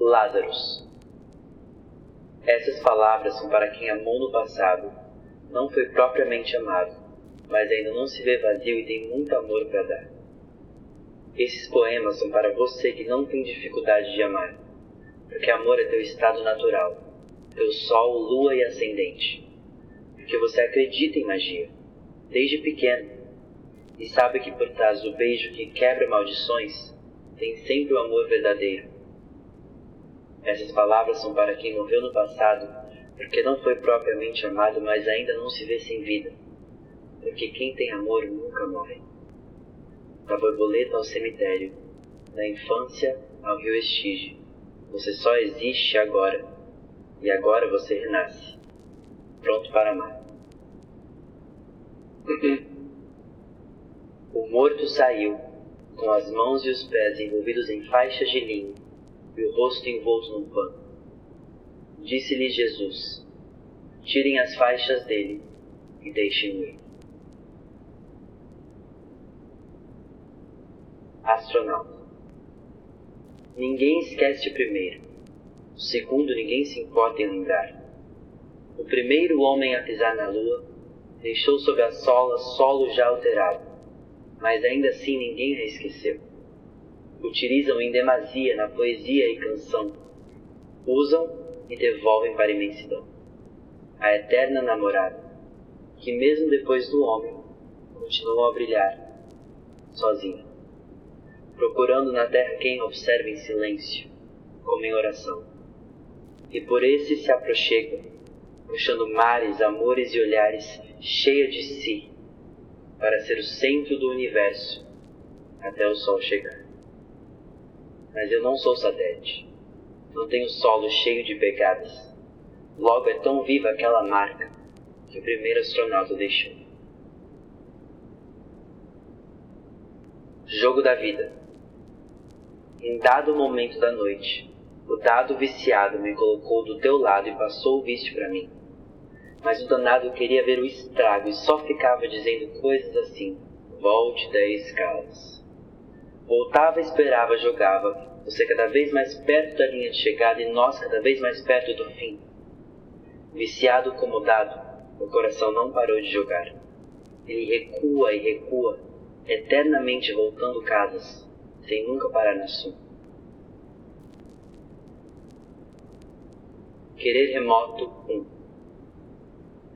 Lázaros. Essas palavras são para quem amou no passado, não foi propriamente amado, mas ainda não se vê vazio e tem muito amor para dar. Esses poemas são para você que não tem dificuldade de amar, porque amor é teu estado natural, teu sol, lua e ascendente. Porque você acredita em magia, desde pequeno, e sabe que por trás do beijo que quebra maldições, tem sempre o amor verdadeiro. Essas palavras são para quem morreu no passado, porque não foi propriamente amado, mas ainda não se vê sem vida. Porque quem tem amor nunca morre. Da borboleta ao cemitério, da infância ao rio Estige, você só existe agora, e agora você renasce, pronto para amar. o morto saiu, com as mãos e os pés envolvidos em faixas de linho e o rosto envolto num pano. Disse-lhe Jesus: Tirem as faixas dele e deixem-no ir. Astronauta. Ninguém esquece o primeiro. O segundo ninguém se importa em lembrar. O primeiro homem a pisar na lua deixou sob a sola solo já alterado mas ainda assim ninguém a esqueceu. Utilizam em demasia na poesia e canção. Usam e devolvem para a imensidão. A eterna namorada, que mesmo depois do homem, continuou a brilhar, sozinha, procurando na terra quem observe em silêncio, como em oração. E por esse se aproxega, puxando mares, amores e olhares, cheia de si, para ser o centro do universo até o Sol chegar. Mas eu não sou satélite. Não tenho solo cheio de pegadas. Logo é tão viva aquela marca que o primeiro astronauta deixou. Jogo da vida. Em dado momento da noite, o dado viciado me colocou do teu lado e passou o vício para mim. Mas o danado queria ver o estrago e só ficava dizendo coisas assim: volte dez escalas. Voltava, esperava, jogava, você cada vez mais perto da linha de chegada e nós cada vez mais perto do fim. Viciado como dado, o coração não parou de jogar. Ele recua e recua, eternamente voltando casas, sem nunca parar no sul. Querer remoto 1 um.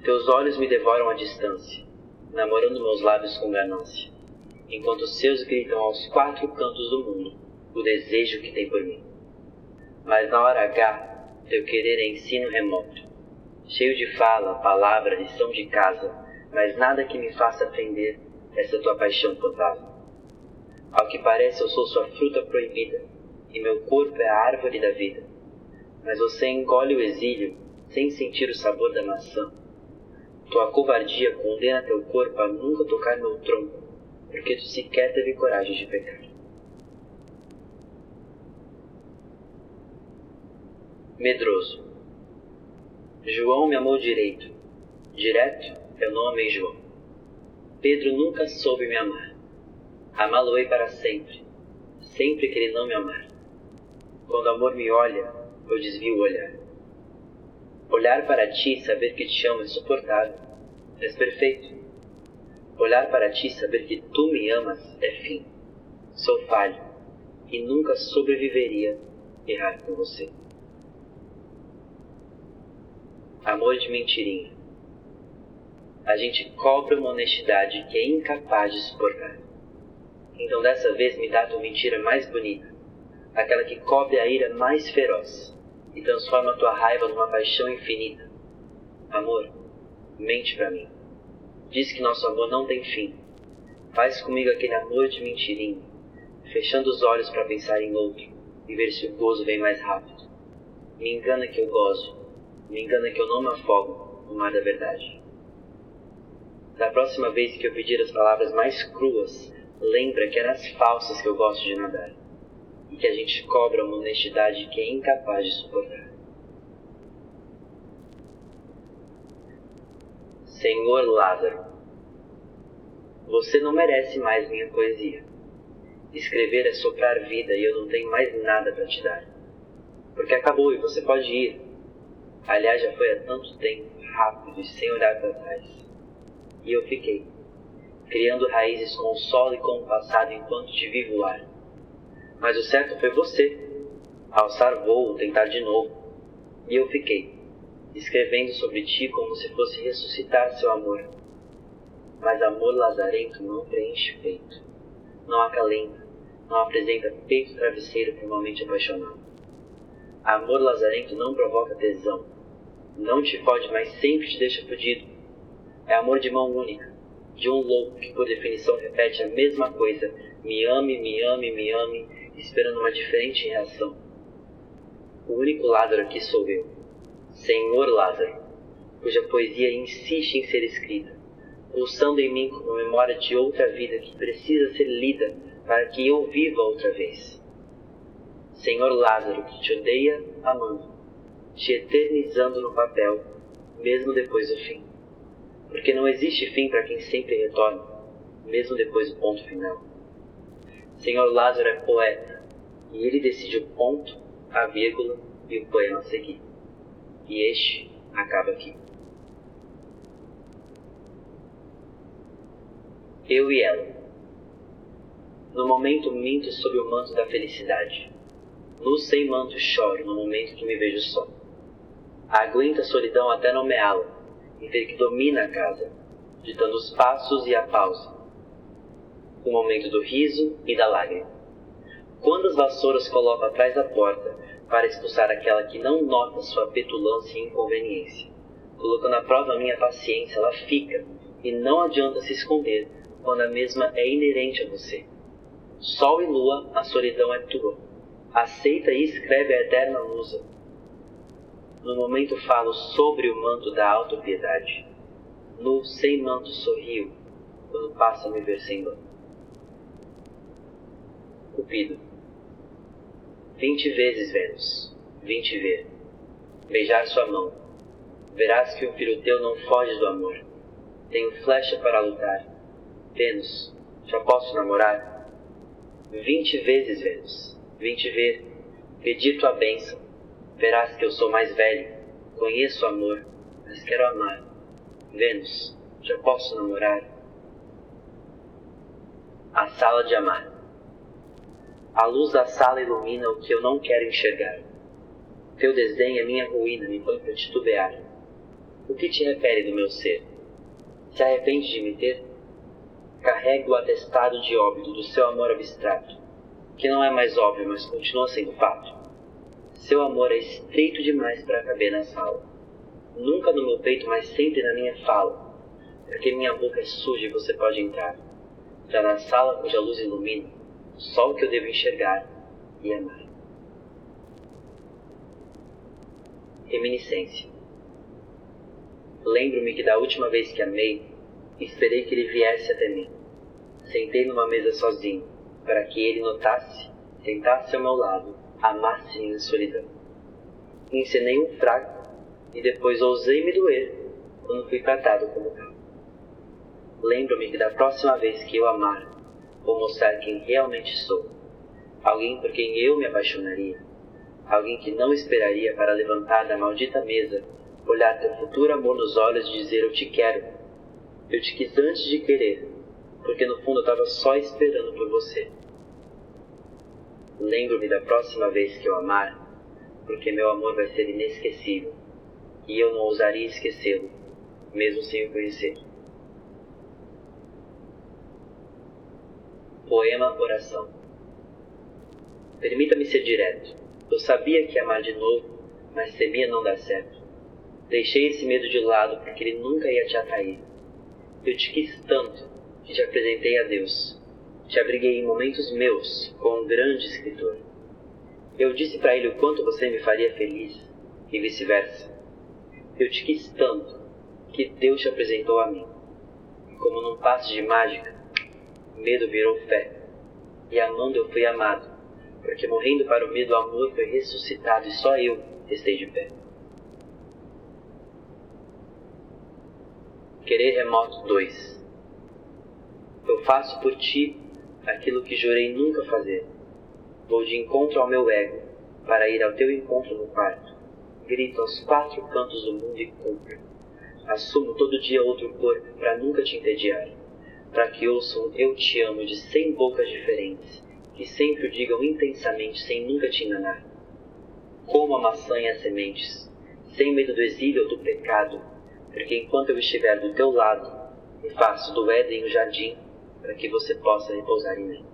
Teus olhos me devoram à distância, namorando meus lábios com ganância, enquanto os seus gritam aos quatro cantos do mundo o desejo que tem por mim. Mas na hora H, teu querer é ensino remoto, cheio de fala, palavra, lição de casa, mas nada que me faça aprender essa tua paixão fantasma. Ao que parece, eu sou sua fruta proibida, e meu corpo é a árvore da vida. Mas você engole o exílio sem sentir o sabor da maçã tua covardia condena teu corpo a nunca tocar meu tronco, porque tu sequer teve coragem de pecar. Medroso. João me amou direito. Direto, eu não amei João. Pedro nunca soube me amar. Amá-lo-ei para sempre, sempre que ele não me amar. Quando o amor me olha, eu desvio o olhar. Olhar para ti e saber que te amo é suportável. És perfeito. Olhar para ti e saber que tu me amas é fim. Sou falho e nunca sobreviveria errar com você. Amor de mentirinha. A gente cobra uma honestidade que é incapaz de suportar. Então dessa vez me dá tua mentira mais bonita, aquela que cobre a ira mais feroz e transforma tua raiva numa paixão infinita. Amor, mente para mim. Diz que nosso amor não tem fim. Faz comigo aquele amor de mentirinho, fechando os olhos para pensar em outro e ver se o gozo vem mais rápido. Me engana que eu gozo, me engana que eu não me afogo no mar da verdade. Da próxima vez que eu pedir as palavras mais cruas, lembra que é nas falsas que eu gosto de nadar e que a gente cobra uma honestidade que é incapaz de suportar. Senhor Lázaro, você não merece mais minha poesia. Escrever é soprar vida e eu não tenho mais nada para te dar. Porque acabou e você pode ir. Aliás, já foi há tanto tempo, rápido e sem olhar para trás. E eu fiquei, criando raízes com o solo e com o passado enquanto te vi voar. Mas o certo foi você, alçar voo, tentar de novo. E eu fiquei, escrevendo sobre ti como se fosse ressuscitar seu amor. Mas amor lazarento não preenche peito, não acalenta, não apresenta peito travesseiro formalmente apaixonado. Amor lazarento não provoca tesão, não te fode, mas sempre te deixa fudido. É amor de mão única, de um louco que por definição repete a mesma coisa, me ame, me ame, me ame, esperando uma diferente reação. O único Lázaro aqui sou eu, Senhor Lázaro, cuja poesia insiste em ser escrita, pulsando em mim como memória de outra vida que precisa ser lida para que eu viva outra vez. Senhor Lázaro, que te odeia amando, te eternizando no papel, mesmo depois do fim. Porque não existe fim para quem sempre retorna, mesmo depois do ponto final. Senhor Lázaro é poeta, e ele decide o ponto, a vírgula e o poema a seguir. E este acaba aqui. Eu e ela. No momento minto sob o manto da felicidade. No sem manto choro no momento que me vejo só. Aguenta a solidão até nomeá-la, e ter que domina a casa, ditando os passos e a pausa. O momento do riso e da lágrima. Quando as vassouras coloco atrás da porta para expulsar aquela que não nota sua petulância e inconveniência. Colocando à prova a minha paciência, ela fica, e não adianta se esconder quando a mesma é inerente a você. Sol e lua, a solidão é tua. Aceita e escreve a eterna musa. No momento falo sobre o manto da autopiedade. No sem manto sorrio, quando passa a me ver sem banho. Cupido. Vinte vezes, Vênus, vim te ver. Beijar sua mão. Verás que um filho teu não foge do amor. Tenho flecha para lutar. Vênus, já posso namorar? Vinte vezes, Vênus, vim te ver. Pedir tua bênção Verás que eu sou mais velho, conheço o amor, mas quero amar. Vênus, já posso namorar? A sala de amar. A luz da sala ilumina o que eu não quero enxergar. Teu desenho é minha ruína, me põe para titubear. O que te refere do meu ser? Se arrepende de me ter? Carrego o atestado de óbito do seu amor abstrato, que não é mais óbvio, mas continua sendo fato. Seu amor é estreito demais para caber na sala. Nunca no meu peito, mas sempre na minha fala. Porque minha boca é suja e você pode entrar. Já na sala cuja luz ilumina, só o que eu devo enxergar e amar. Reminiscência. Lembro-me que da última vez que amei, esperei que ele viesse até mim. Sentei numa mesa sozinho, para que ele notasse, sentasse ao meu lado amasse minha solidão. Ensinei um fraco e depois ousei me doer quando fui tratado como tal. Lembro-me que da próxima vez que eu amar, vou mostrar quem realmente sou. Alguém por quem eu me apaixonaria. Alguém que não esperaria para levantar da maldita mesa, olhar teu futuro amor nos olhos e dizer eu te quero. Eu te quis antes de querer, porque no fundo eu estava só esperando por você. Lembro-me da próxima vez que eu amar, porque meu amor vai ser inesquecível, e eu não ousaria esquecê-lo, mesmo sem o conhecer. Poema Oração Permita-me ser direto. Eu sabia que amar de novo, mas temia não dar certo. Deixei esse medo de lado porque ele nunca ia te atrair. Eu te quis tanto que te apresentei a Deus te abriguei em momentos meus com um grande escritor. Eu disse para ele o quanto você me faria feliz, e vice-versa. Eu te quis tanto que Deus te apresentou a mim. Como num passe de mágica, medo virou fé, e amando eu fui amado, porque morrendo para o medo o amor foi ressuscitado e só eu restei de pé. Querer Remoto 2 Eu faço por ti aquilo que jurei nunca fazer. Vou de encontro ao meu ego, para ir ao teu encontro no quarto. Grito aos quatro cantos do mundo e cumpro. Assumo todo dia outro corpo para nunca te entediar, para que ouçam eu te amo de cem bocas diferentes, que sempre o digam intensamente sem nunca te enganar. Como a maçã e as sementes, sem medo do exílio ou do pecado, porque enquanto eu estiver do teu lado, faço do Éden o jardim para que você possa repousar em mim.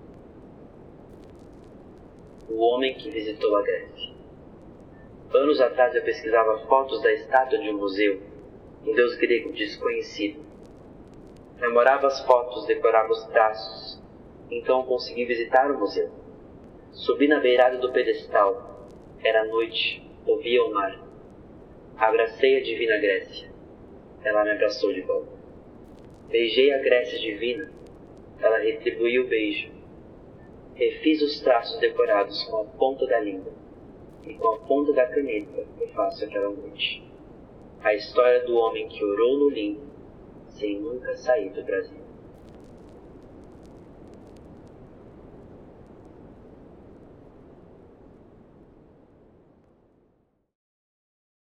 O homem que visitou a Grécia. Anos atrás eu pesquisava fotos da estátua de um museu, um deus grego desconhecido. Memorava as fotos, decorava os traços, então consegui visitar o museu. Subi na beirada do pedestal. Era noite, ouvia o mar. Abracei a divina Grécia. Ela me abraçou de volta. Beijei a Grécia divina. Ela retribuiu o beijo. Refiz os traços decorados com a ponta da língua e com a ponta da caneta eu faço aquela noite. A história do homem que orou no limbo sem nunca sair do Brasil.